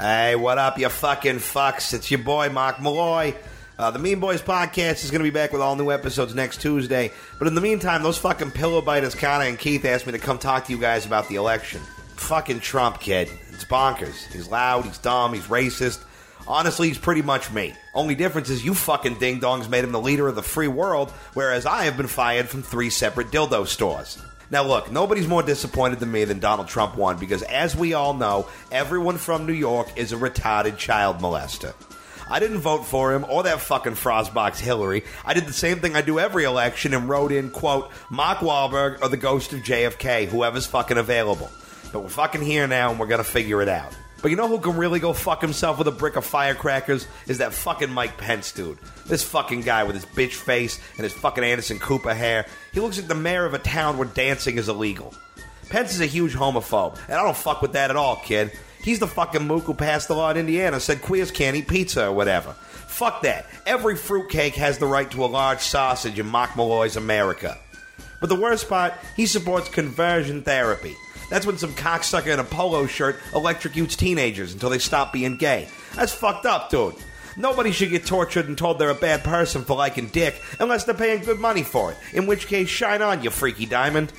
Hey, what up, you fucking fucks? It's your boy, Mark Malloy. Uh, the Mean Boys podcast is going to be back with all new episodes next Tuesday. But in the meantime, those fucking pillow biters, Connor and Keith, asked me to come talk to you guys about the election. Fucking Trump, kid. It's bonkers. He's loud, he's dumb, he's racist. Honestly, he's pretty much me. Only difference is you fucking ding dongs made him the leader of the free world, whereas I have been fired from three separate dildo stores. Now, look, nobody's more disappointed than me than Donald Trump won because, as we all know, everyone from New York is a retarded child molester. I didn't vote for him or that fucking Frostbox Hillary. I did the same thing I do every election and wrote in, quote, Mark Wahlberg or the ghost of JFK, whoever's fucking available. But we're fucking here now and we're gonna figure it out. But you know who can really go fuck himself with a brick of firecrackers? Is that fucking Mike Pence dude. This fucking guy with his bitch face and his fucking Anderson Cooper hair. He looks like the mayor of a town where dancing is illegal. Pence is a huge homophobe, and I don't fuck with that at all, kid. He's the fucking mook who passed the law in Indiana, said queers can't eat pizza or whatever. Fuck that. Every fruitcake has the right to a large sausage in Mark Malloy's America. But the worst part, he supports conversion therapy. That's when some cocksucker in a polo shirt electrocutes teenagers until they stop being gay. That's fucked up, dude. Nobody should get tortured and told they're a bad person for liking dick unless they're paying good money for it. In which case, shine on, you freaky diamond.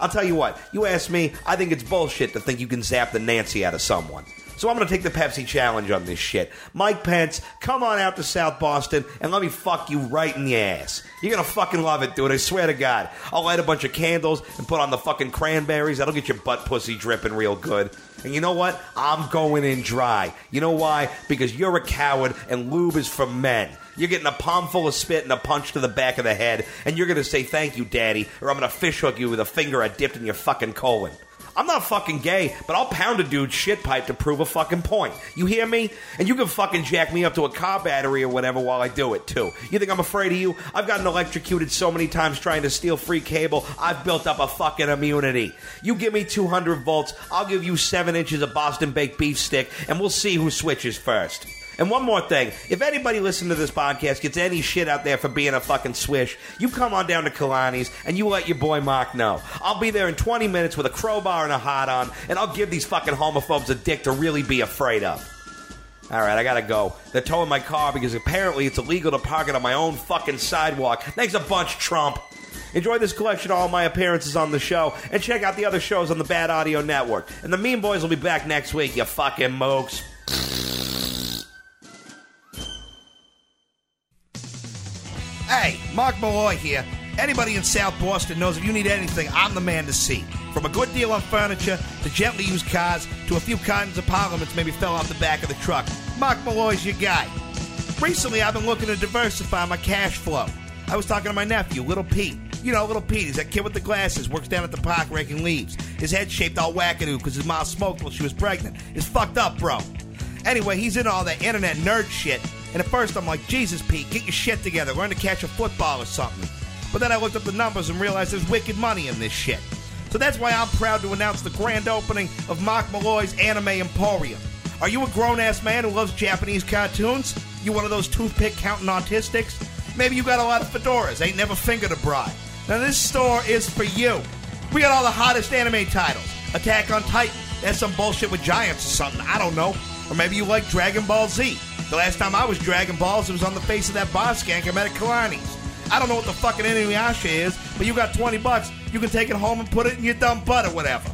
I'll tell you what, you ask me, I think it's bullshit to think you can zap the Nancy out of someone. So I'm going to take the Pepsi challenge on this shit. Mike Pence, come on out to South Boston and let me fuck you right in the ass. You're going to fucking love it, dude. I swear to God. I'll light a bunch of candles and put on the fucking cranberries. That'll get your butt pussy dripping real good. And you know what? I'm going in dry. You know why? Because you're a coward and lube is for men. You're getting a palm full of spit and a punch to the back of the head, and you're going to say thank you, daddy, or I'm going to fishhook you with a finger I dipped in your fucking colon. I'm not fucking gay, but I'll pound a dude's shit pipe to prove a fucking point. You hear me? And you can fucking jack me up to a car battery or whatever while I do it, too. You think I'm afraid of you? I've gotten electrocuted so many times trying to steal free cable, I've built up a fucking immunity. You give me 200 volts, I'll give you 7 inches of Boston baked beef stick, and we'll see who switches first. And one more thing. If anybody listening to this podcast gets any shit out there for being a fucking swish, you come on down to Kalani's and you let your boy Mark know. I'll be there in 20 minutes with a crowbar and a hot on, and I'll give these fucking homophobes a dick to really be afraid of. All right, I gotta go. They're towing my car because apparently it's illegal to park it on my own fucking sidewalk. Thanks a bunch, Trump. Enjoy this collection of all my appearances on the show, and check out the other shows on the Bad Audio Network. And the Mean Boys will be back next week, you fucking mokes. Mark Malloy here. Anybody in South Boston knows if you need anything, I'm the man to see. From a good deal on furniture to gently used cars to a few cartons of parliaments maybe fell off the back of the truck. Mark Malloy's your guy. Recently, I've been looking to diversify my cash flow. I was talking to my nephew, Little Pete. You know, Little Pete, he's that kid with the glasses, works down at the park raking leaves. His head shaped all wackadoo because his mom smoked while she was pregnant. It's fucked up, bro. Anyway, he's into all that internet nerd shit. And at first, I'm like, Jesus, Pete, get your shit together. Learn to catch a football or something. But then I looked up the numbers and realized there's wicked money in this shit. So that's why I'm proud to announce the grand opening of Mark Malloy's Anime Emporium. Are you a grown ass man who loves Japanese cartoons? You one of those toothpick counting autistics? Maybe you got a lot of fedoras, ain't never fingered a bride. Now this store is for you. We got all the hottest anime titles. Attack on Titan. That's some bullshit with giants or something. I don't know. Or maybe you like Dragon Ball Z. The last time I was Dragon Balls, it was on the face of that bar skank I met at Kalani's. I don't know what the fucking Inuyasha is, but you got 20 bucks, you can take it home and put it in your dumb butt or whatever.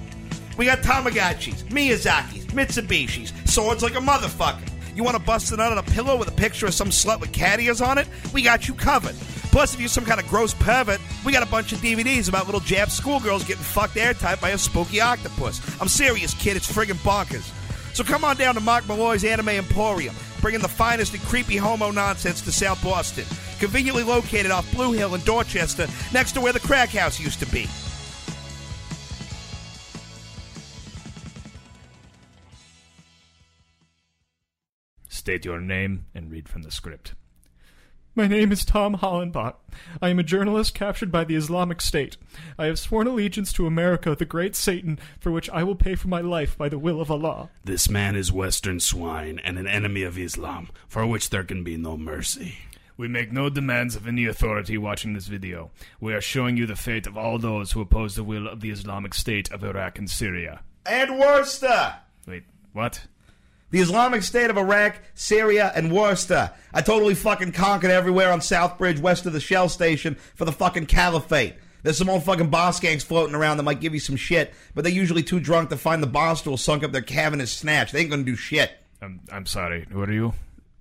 We got Tamagotchis, Miyazakis, Mitsubishis, swords like a motherfucker. You want to bust it out on a pillow with a picture of some slut with cat ears on it? We got you covered. Plus, if you're some kind of gross pervert, we got a bunch of DVDs about little Jap schoolgirls getting fucked airtight by a spooky octopus. I'm serious, kid. It's friggin' bonkers. So come on down to Mark Malloy's Anime Emporium, bringing the finest and creepy homo nonsense to South Boston. Conveniently located off Blue Hill in Dorchester, next to where the crack house used to be. State your name and read from the script. My name is Tom Hollenbach. I am a journalist captured by the Islamic State. I have sworn allegiance to America, the great Satan, for which I will pay for my life by the will of Allah. This man is Western swine and an enemy of Islam, for which there can be no mercy. We make no demands of any authority watching this video. We are showing you the fate of all those who oppose the will of the Islamic State of Iraq and Syria. And Worcester! Wait, what? The Islamic State of Iraq, Syria, and Worcester. I totally fucking conquered everywhere on Southbridge, west of the Shell Station, for the fucking caliphate. There's some old fucking boss gangs floating around that might give you some shit, but they're usually too drunk to find the bar stool sunk up their cavern is snatched. They ain't gonna do shit. I'm, I'm sorry. Who are you?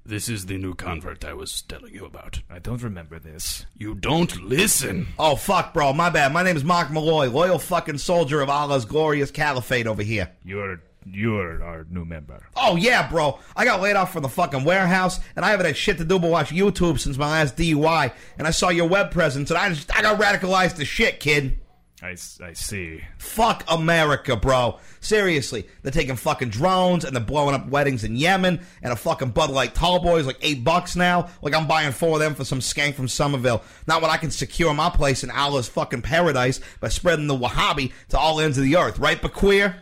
This is the new convert I was telling you about. I don't remember this. You don't listen. Oh fuck, bro, my bad. My name is Mark Malloy, loyal fucking soldier of Allah's glorious caliphate over here. You're you're our new member. Oh yeah, bro. I got laid off from the fucking warehouse, and I haven't had shit to do but watch YouTube since my last DUI. And I saw your web presence, and I just I got radicalized to shit, kid. I, I see. Fuck America, bro. Seriously, they're taking fucking drones and they're blowing up weddings in Yemen, and a fucking Bud Light Tall Boy is like eight bucks now. Like I'm buying four of them for some skank from Somerville. Not when I can secure my place in Allah's fucking paradise by spreading the Wahhabi to all ends of the earth, right, Baqueer?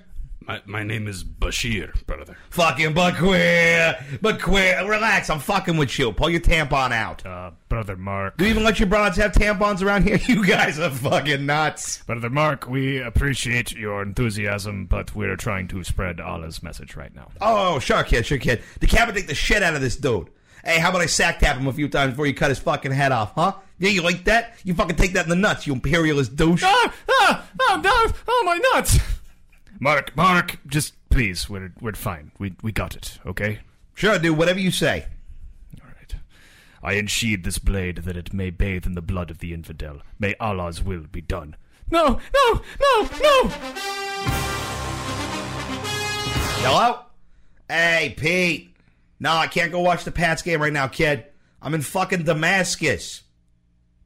My, my name is Bashir, brother. Fucking Baqueer, Baqueer. Relax, I'm fucking with you. Pull your tampon out. Uh, Brother Mark. Do you even let your broads have tampons around here? You guys are fucking nuts. Brother Mark, we appreciate your enthusiasm, but we're trying to spread Allah's message right now. Oh, sure, kid, sure, kid. Decapitate the shit out of this dude. Hey, how about I sack tap him a few times before you cut his fucking head off, huh? Yeah, you like that? You fucking take that in the nuts, you imperialist douche. Ah! Ah! Oh, no! Oh, my nuts! Mark, Mark, just please, we're, we're fine. We, we got it, okay? Sure, dude, whatever you say. All right. I unsheathe this blade that it may bathe in the blood of the infidel. May Allah's will be done. No, no, no, no! Hello? Oh. Hey, Pete. No, I can't go watch the Pats game right now, kid. I'm in fucking Damascus.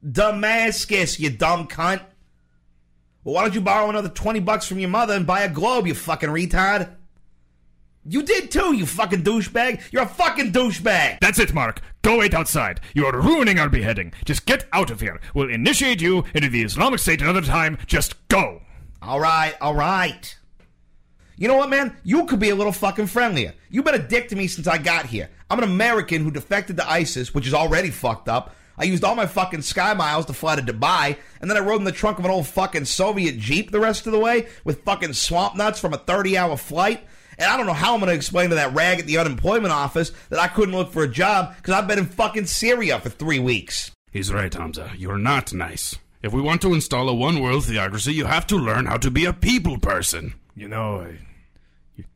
Damascus, you dumb cunt. Well, why don't you borrow another 20 bucks from your mother and buy a globe, you fucking retard? You did too, you fucking douchebag. You're a fucking douchebag. That's it, Mark. Go wait outside. You are ruining our beheading. Just get out of here. We'll initiate you into the Islamic State another time. Just go. All right, all right. You know what, man? You could be a little fucking friendlier. You've been a dick to me since I got here. I'm an American who defected to ISIS, which is already fucked up. I used all my fucking sky miles to fly to Dubai, and then I rode in the trunk of an old fucking Soviet Jeep the rest of the way with fucking swamp nuts from a 30 hour flight. And I don't know how I'm going to explain to that rag at the unemployment office that I couldn't look for a job because I've been in fucking Syria for three weeks. He's right, Hamza. You're not nice. If we want to install a one world theocracy, you have to learn how to be a people person. You know, I, you-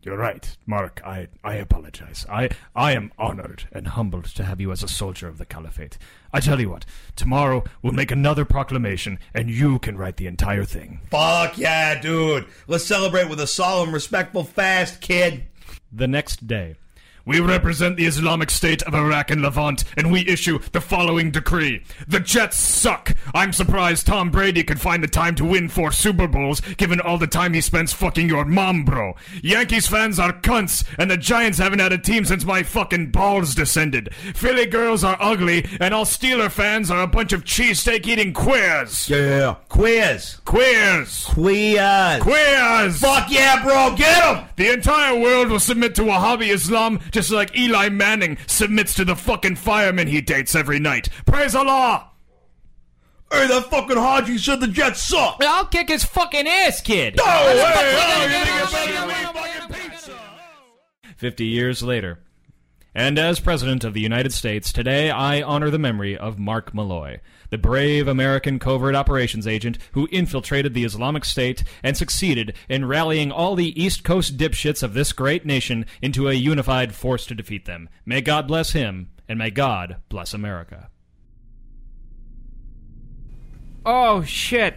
you're right, Mark. I, I apologize. I, I am honored and humbled to have you as a soldier of the Caliphate. I tell you what, tomorrow we'll make another proclamation, and you can write the entire thing. Fuck yeah, dude. Let's celebrate with a solemn, respectful fast, kid. The next day, we represent the Islamic State of Iraq and Levant, and we issue the following decree. The Jets suck. I'm surprised Tom Brady could find the time to win four Super Bowls, given all the time he spends fucking your mom, bro. Yankees fans are cunts, and the Giants haven't had a team since my fucking balls descended. Philly girls are ugly, and all Steeler fans are a bunch of cheesesteak eating queers. Yeah. Queers. Queers! Queers. Queers! Fuck yeah, bro. Get him. The entire world will submit to Wahhabi Islam just like Eli Manning submits to the fucking firemen he dates every night. Praise Allah! Hey, that fucking Haji said the Jets suck. I'll kick his fucking ass, kid. Hey, oh, you think you're better than me? Fucking pizza. Fifty years later. And as President of the United States, today I honor the memory of Mark Malloy, the brave American covert operations agent who infiltrated the Islamic State and succeeded in rallying all the East Coast dipshits of this great nation into a unified force to defeat them. May God bless him, and may God bless America. Oh shit.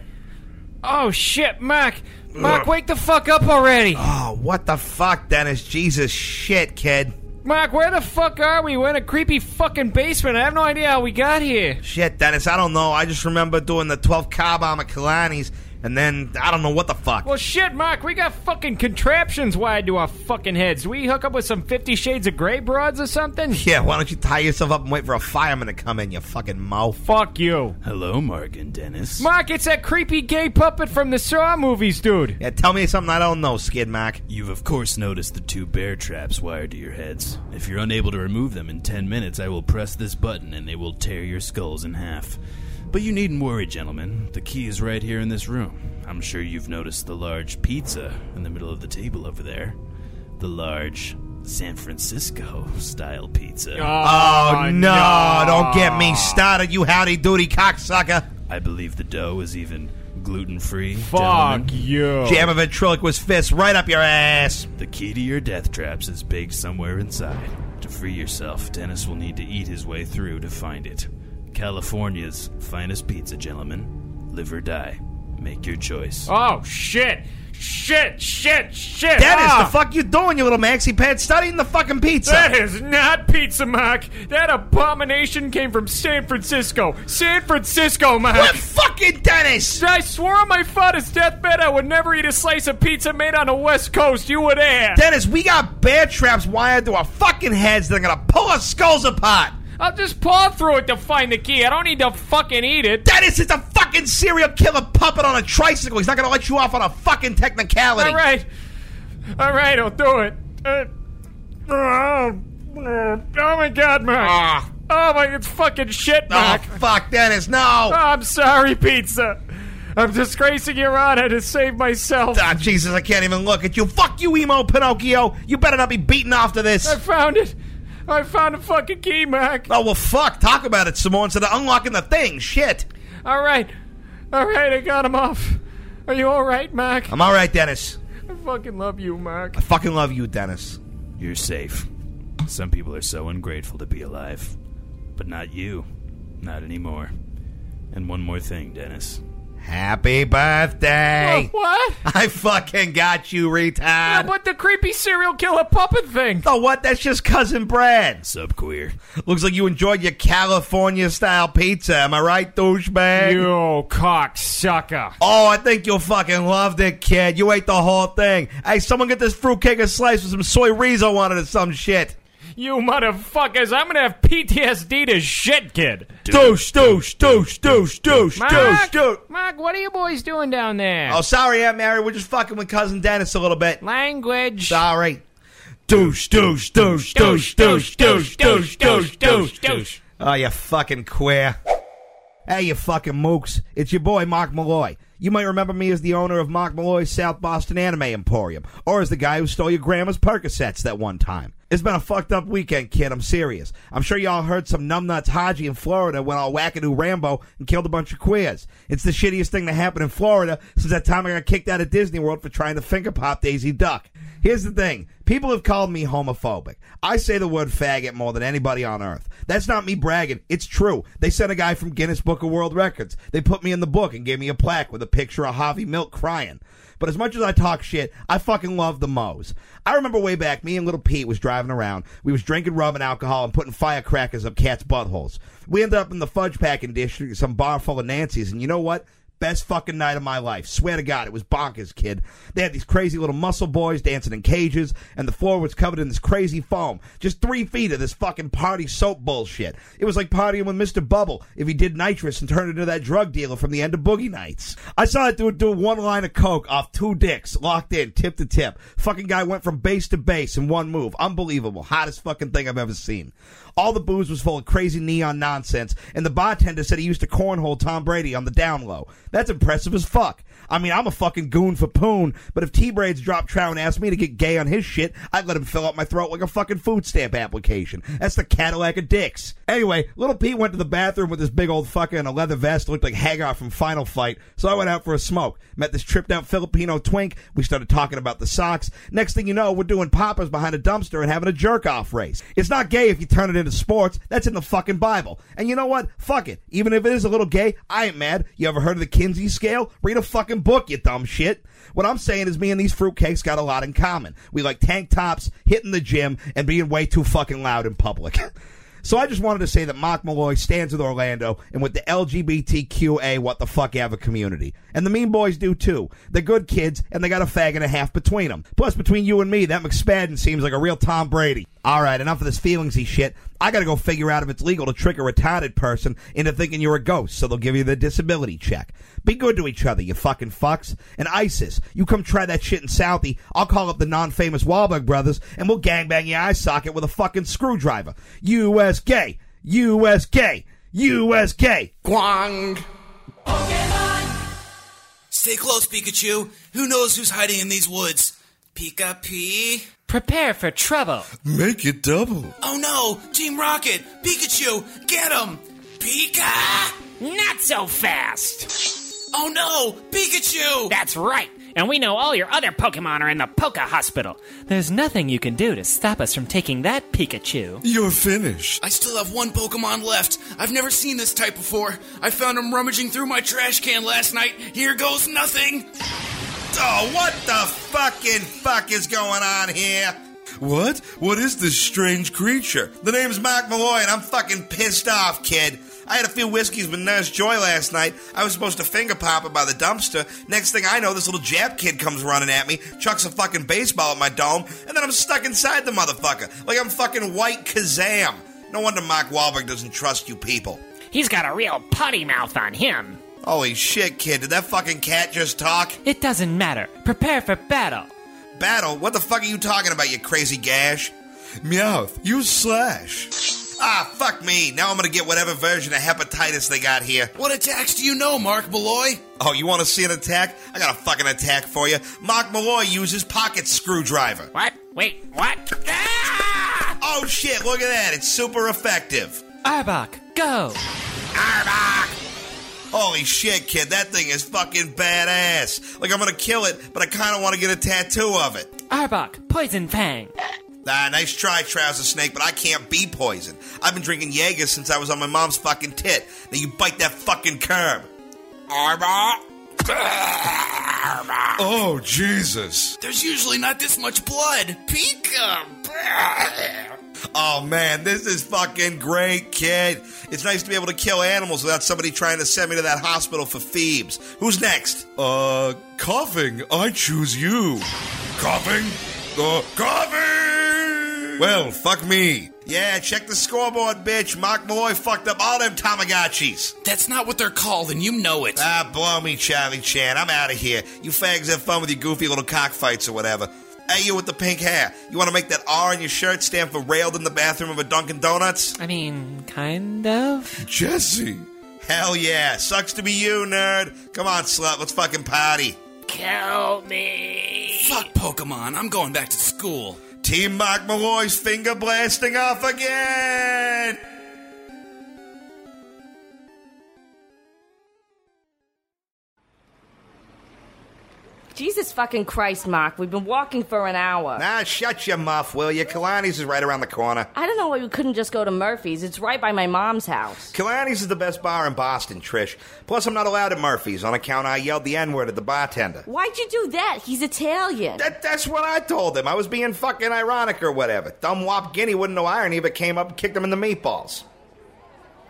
Oh shit, Mac. Mac, wake the fuck up already. Oh, what the fuck, Dennis? Jesus shit, kid. Mac, where the fuck are we? We're in a creepy fucking basement. I have no idea how we got here. Shit, Dennis, I don't know. I just remember doing the 12 car bomb at Kalani's, and then I don't know what the fuck. Well, shit, Mark, we got fucking contraptions wired to our fucking heads. We hook up with some Fifty Shades of Grey broads or something? Yeah, why don't you tie yourself up and wait for a fireman to come in, you fucking mouth? Fuck you. Hello, Mark and Dennis. Mark, it's that creepy gay puppet from the Saw movies, dude. Yeah, tell me something I don't know, Skid Mark. You've of course noticed the two bear traps wired to your heads. If you're unable to remove them in 10 minutes, I will press this button and they will tear your skulls in half. But you needn't worry, gentlemen. The key is right here in this room. I'm sure you've noticed the large pizza in the middle of the table over there. The large San Francisco style pizza. Ah, oh, no, don't get me started, you howdy doody cocksucker. I believe the dough is even gluten free. Fuck you. Jam a ventriloquist fist right up your ass. The key to your death traps is baked somewhere inside. To free yourself, Dennis will need to eat his way through to find it. California's finest pizza, gentlemen. Live or die. Make your choice. Oh, shit. Shit, shit, shit. Dennis, Ah. the fuck you doing, you little maxi pad? Studying the fucking pizza. That is not pizza, Mac! That abomination came from San Francisco. San Francisco, Mark. What fucking Dennis? I swore on my father's deathbed I would never eat a slice of pizza made on the West Coast. You would ask. Dennis, we got bear traps wired to our fucking heads that are gonna pull our skulls apart. I'll just paw through it to find the key. I don't need to fucking eat it. Dennis is a fucking serial killer puppet on a tricycle. He's not gonna let you off on a fucking technicality. All right. All right, I'll do it. Uh, oh, oh my god, Mark. Ah. Oh my, it's fucking shit, Oh, fuck, Dennis, no. Oh, I'm sorry, pizza. I'm disgracing your honor to save myself. Ah, Jesus, I can't even look at you. Fuck you, emo Pinocchio. You better not be beaten after this. I found it. I found a fucking key, Mac. Oh, well, fuck. Talk about it some more instead of unlocking the thing. Shit. All right. All right, I got him off. Are you all right, Mac? I'm all right, Dennis. I fucking love you, Mac. I fucking love you, Dennis. You're safe. Some people are so ungrateful to be alive. But not you. Not anymore. And one more thing, Dennis. Happy birthday. Oh, what? I fucking got you, retard. Yeah, retard. but the creepy serial killer puppet thing. Oh, what? That's just cousin Brad. Sub queer. Looks like you enjoyed your California style pizza. Am I right, douchebag? You cocksucker. Oh, I think you'll fucking loved it, kid. You ate the whole thing. Hey, someone get this fruitcake a slice with some soy rizo on it or some shit. You motherfuckers. I'm gonna have PTSD to shit, kid. Douche, douche, douche, douche, douche, douche, Mark, douche. Mark, what are you boys doing down there? Oh, sorry, Aunt Mary. We're just fucking with cousin Dennis a little bit. Language. Sorry. Douche, douche, douche, douche, douche, douche, douche, douche, douche, douche. Oh, you fucking queer. Hey, you fucking mooks. It's your boy, Mark Malloy. You might remember me as the owner of Mark Malloy's South Boston Anime Emporium, or as the guy who stole your grandma's Percocets that one time. It's been a fucked up weekend, kid. I'm serious. I'm sure y'all heard some numbnuts Haji in Florida went all wackadoo Rambo and killed a bunch of queers. It's the shittiest thing to happen in Florida since that time I got kicked out of Disney World for trying to finger pop Daisy Duck. Here's the thing. People have called me homophobic. I say the word faggot more than anybody on earth. That's not me bragging. It's true. They sent a guy from Guinness Book of World Records. They put me in the book and gave me a plaque with a picture of Harvey Milk crying. But as much as I talk shit, I fucking love the Moes. I remember way back, me and little Pete was driving around. We was drinking rum and alcohol and putting firecrackers up cats' buttholes. We ended up in the fudge packing district, some bar full of Nancy's, and you know what? Best fucking night of my life. Swear to God, it was bonkers, kid. They had these crazy little muscle boys dancing in cages, and the floor was covered in this crazy foam. Just three feet of this fucking party soap bullshit. It was like partying with Mr. Bubble if he did nitrous and turned into that drug dealer from the end of Boogie Nights. I saw it do, do one line of coke off two dicks, locked in, tip to tip. Fucking guy went from base to base in one move. Unbelievable. Hottest fucking thing I've ever seen. All the booze was full of crazy neon nonsense, and the bartender said he used to cornhole Tom Brady on the down low. That's impressive as fuck. I mean, I'm a fucking goon for poon, but if T-Braids dropped trout and asked me to get gay on his shit, I'd let him fill up my throat like a fucking food stamp application. That's the Cadillac of dicks. Anyway, little Pete went to the bathroom with this big old fucker in a leather vest, looked like Haggar from Final Fight, so I went out for a smoke. Met this tripped out Filipino twink, we started talking about the Sox. Next thing you know, we're doing poppers behind a dumpster and having a jerk-off race. It's not gay if you turn it into sports, that's in the fucking Bible. And you know what? Fuck it. Even if it is a little gay, I ain't mad. You ever heard of the Kinsey scale? Read a fucking book, you dumb shit. What I'm saying is me and these fruitcakes got a lot in common. We like tank tops, hitting the gym, and being way too fucking loud in public. So I just wanted to say that Mark Malloy stands with Orlando and with the LGBTQA what the fuck ever community. And the Mean Boys do too. They're good kids and they got a fag and a half between them. Plus between you and me, that McSpadden seems like a real Tom Brady. Alright, enough of this feelingsy shit. I gotta go figure out if it's legal to trick a retarded person into thinking you're a ghost so they'll give you the disability check. Be good to each other, you fucking fucks. And ISIS, you come try that shit in Southie, I'll call up the non-famous Wahlberg brothers and we'll gangbang your eye socket with a fucking screwdriver. US gay! US gay! US gay! Guang! Stay close, Pikachu. Who knows who's hiding in these woods? Pika P. Prepare for trouble. Make it double. Oh no! Team Rocket! Pikachu! Get him! Pika! Not so fast. Oh no! Pikachu! That's right. And we know all your other Pokemon are in the Poka Hospital. There's nothing you can do to stop us from taking that Pikachu. You're finished. I still have one Pokemon left. I've never seen this type before. I found him rummaging through my trash can last night. Here goes nothing. Oh, what the fucking fuck is going on here? What? What is this strange creature? The name's Mark Malloy, and I'm fucking pissed off, kid. I had a few whiskeys with Nurse Joy last night. I was supposed to finger pop it by the dumpster. Next thing I know, this little Jap kid comes running at me, chucks a fucking baseball at my dome, and then I'm stuck inside the motherfucker. Like I'm fucking white Kazaam. No wonder Mark Wahlberg doesn't trust you people. He's got a real putty mouth on him. Holy shit, kid. Did that fucking cat just talk? It doesn't matter. Prepare for battle. Battle? What the fuck are you talking about, you crazy gash? Meowth, use slash. Ah, fuck me. Now I'm gonna get whatever version of hepatitis they got here. What attacks do you know, Mark Malloy? Oh, you wanna see an attack? I got a fucking attack for you. Mark Malloy uses pocket screwdriver. What? Wait, what? Ah! Oh shit, look at that. It's super effective. Arbok, go. Arbok! Holy shit, kid, that thing is fucking badass. Like, I'm gonna kill it, but I kinda wanna get a tattoo of it. Arbok, poison fang. Ah, nice try, Trouser Snake, but I can't be poisoned. I've been drinking Jaeger since I was on my mom's fucking tit. Now you bite that fucking curb. Arbok! Oh, Jesus. There's usually not this much blood. Pika! Oh man, this is fucking great, kid. It's nice to be able to kill animals without somebody trying to send me to that hospital for Phoebes. Who's next? Uh, Koffing, I choose you. Koffing? Uh, Koffing! Well, fuck me. Yeah, check the scoreboard, bitch. Mark Malloy fucked up all them Tamagotchis. That's not what they're called, and you know it. Ah, blow me, Charlie Chan. I'm out of here. You fags have fun with your goofy little cockfights or whatever. Hey, you with the pink hair. You want to make that R on your shirt stand for railed in the bathroom of a Dunkin' Donuts? I mean, kind of. Jessie. Hell yeah. Sucks to be you, nerd. Come on, slut. Let's fucking party. Kill me. Fuck Pokemon. I'm going back to school. Team Mark Malloy's finger blasting off again. Jesus fucking Christ, Mark. We've been walking for an hour. Nah, shut your muff, will you? Kalani's is right around the corner. I don't know why we couldn't just go to Murphy's. It's right by my mom's house. Kalani's is the best bar in Boston, Trish. Plus, I'm not allowed at Murphy's on account I yelled the N word at the bartender. Why'd you do that? He's Italian. That, that's what I told him. I was being fucking ironic or whatever. Dumb wop guinea wouldn't know irony if it came up and kicked him in the meatballs.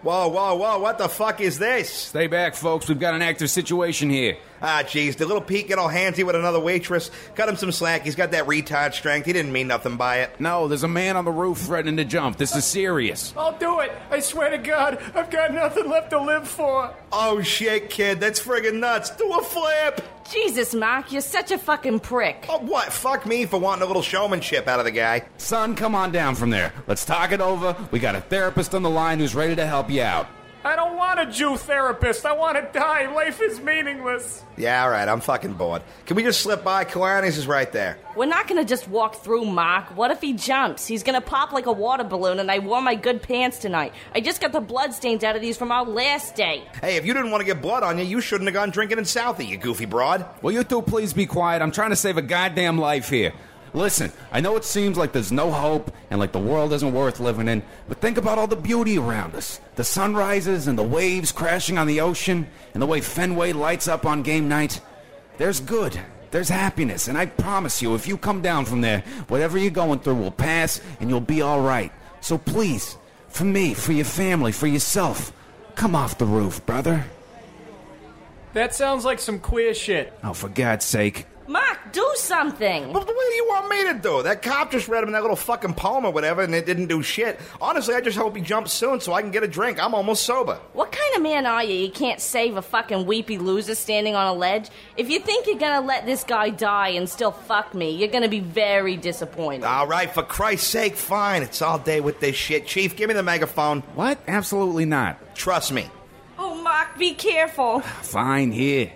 Whoa, whoa, whoa, what the fuck is this? Stay back, folks. We've got an active situation here. Ah, jeez, the little Pete get all handsy with another waitress. Cut him some slack. He's got that retard strength. He didn't mean nothing by it. No, there's a man on the roof threatening to jump. This is serious. I'll do it. I swear to God, I've got nothing left to live for. Oh shit, kid, that's friggin' nuts. Do a flip. Jesus, Mark, you're such a fucking prick. Oh, what? Fuck me for wanting a little showmanship out of the guy. Son, come on down from there. Let's talk it over. We got a therapist on the line who's ready to help you out. I don't want a Jew therapist. I want to die. Life is meaningless. Yeah, all right, I'm fucking bored. Can we just slip by? Kalani's is right there. We're not gonna just walk through, Mark. What if he jumps? He's gonna pop like a water balloon, and I wore my good pants tonight. I just got the blood stains out of these from our last date. Hey, if you didn't want to get blood on you, you shouldn't have gone drinking in Southie, you goofy broad. Will you two please be quiet? I'm trying to save a goddamn life here. Listen, I know it seems like there's no hope and like the world isn't worth living in, but think about all the beauty around us. The sunrises and the waves crashing on the ocean and the way Fenway lights up on game night. There's good. There's happiness, and I promise you, if you come down from there, whatever you're going through will pass and you'll be all right. So please, for me, for your family, for yourself, come off the roof, brother. That sounds like some queer shit. Oh, for God's sake. Mark, do something. But what do you want me to do? That cop just read him that little fucking poem or whatever, and it didn't do shit. Honestly, I just hope he jumps soon so I can get a drink. I'm almost sober. What kind of man are you? You can't save a fucking weepy loser standing on a ledge? If you think you're gonna let this guy die and still fuck me, you're gonna be very disappointed. All right, for Christ's sake, fine. It's all day with this shit. Chief, give me the megaphone. What? Absolutely not. Trust me. oh, Mark, be careful. Fine, here.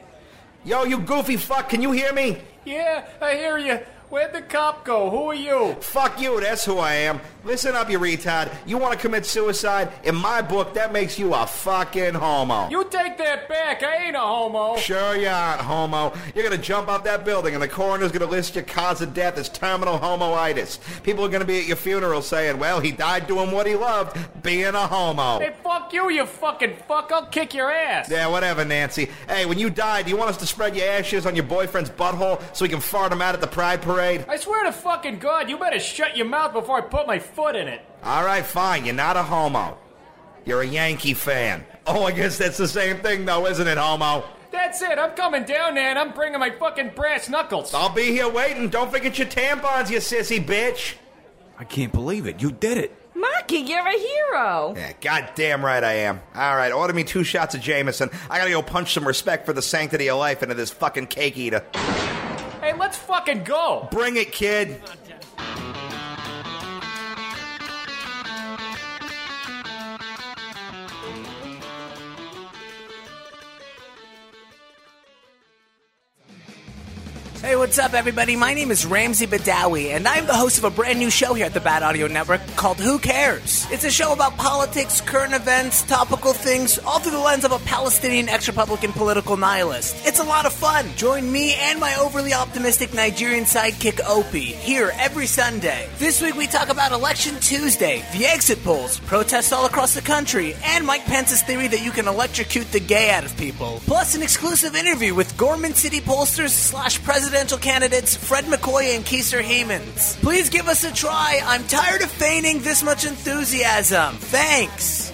Yo, you goofy fuck, can you hear me? Yeah, I hear you. Where'd the cop go? Who are you? Fuck you, that's who I am. Listen up, you retard. You want to commit suicide? In my book, that makes you a fucking homo. You take that back. I ain't a homo. Sure you aren't, homo. You're gonna jump off that building and the coroner's gonna list your cause of death as terminal homoitis. People are gonna be at your funeral saying, well, he died doing what he loved, being a homo. Hey, fuck you, you fucking fuck. I'll kick your ass. Yeah, whatever, Nancy. Hey, when you die, do you want us to spread your ashes on your boyfriend's butthole so we can fart him out at the pride parade? I swear to fucking God, you better shut your mouth before I put my foot in it. All right, fine. You're not a homo. You're a Yankee fan. Oh, I guess that's the same thing, though, isn't it, homo? That's it. I'm coming down there and I'm bringing my fucking brass knuckles. I'll be here waiting. Don't forget your tampons, you sissy bitch. I can't believe it. You did it. Marky, you're a hero. Yeah, goddamn right I am. All right, order me two shots of Jameson. I gotta go punch some respect for the sanctity of life into this fucking cake eater. Hey, let's fucking go. Bring it, kid. Hey, what's up, everybody? My name is Ramsey Badawi, and I'm the host of a brand new show here at the Bad Audio Network called Who Cares? It's a show about politics, current events, topical things, all through the lens of a Palestinian ex Republican political nihilist. It's a lot of fun. Join me and my overly optimistic Nigerian sidekick Opie here every Sunday. This week we talk about Election Tuesday, the exit polls, protests all across the country, and Mike Pence's theory that you can electrocute the gay out of people. Plus, an exclusive interview with Gorman City pollsters slash presidential candidates Fred McCoy and Keiser Hamans. Please give us a try. I'm tired of feigning this much enthusiasm. Thanks.